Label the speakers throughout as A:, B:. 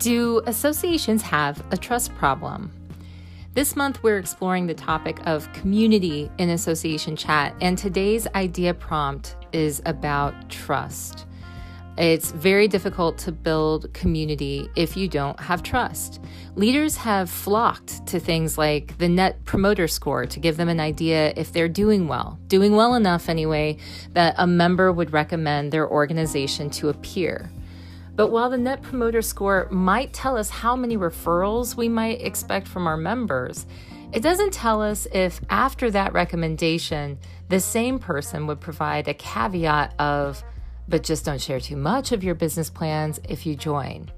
A: Do associations have a trust problem? This month, we're exploring the topic of community in association chat, and today's idea prompt is about trust. It's very difficult to build community if you don't have trust. Leaders have flocked to things like the net promoter score to give them an idea if they're doing well, doing well enough anyway, that a member would recommend their organization to a peer. But while the Net Promoter Score might tell us how many referrals we might expect from our members, it doesn't tell us if after that recommendation, the same person would provide a caveat of, but just don't share too much of your business plans if you join.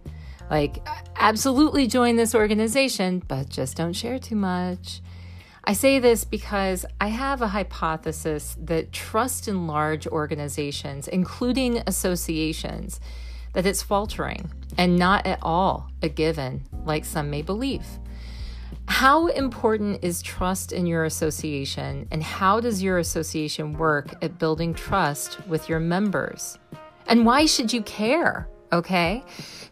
A: Like, absolutely join this organization, but just don't share too much. I say this because I have a hypothesis that trust in large organizations, including associations, that it's faltering and not at all a given, like some may believe. How important is trust in your association, and how does your association work at building trust with your members? And why should you care? Okay.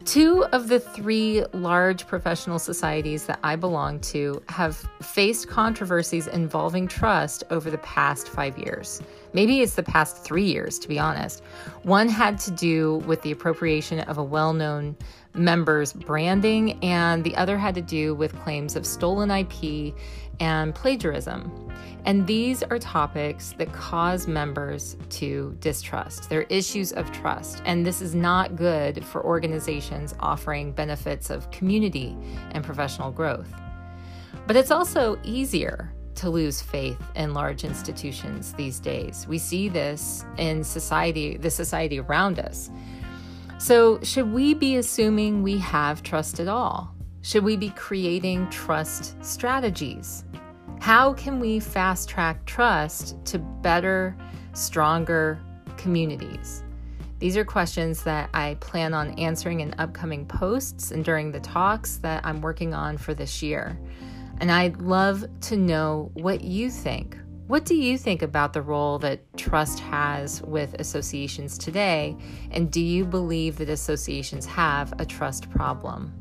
A: Two of the three large professional societies that I belong to have faced controversies involving trust over the past five years. Maybe it's the past three years, to be honest. One had to do with the appropriation of a well known member's branding, and the other had to do with claims of stolen IP and plagiarism. And these are topics that cause members to distrust. They're issues of trust. And this is not good for organizations offering benefits of community and professional growth. But it's also easier to lose faith in large institutions these days. We see this in society, the society around us. So, should we be assuming we have trust at all? Should we be creating trust strategies? How can we fast track trust to better, stronger communities? These are questions that I plan on answering in upcoming posts and during the talks that I'm working on for this year. And I'd love to know what you think. What do you think about the role that trust has with associations today? And do you believe that associations have a trust problem?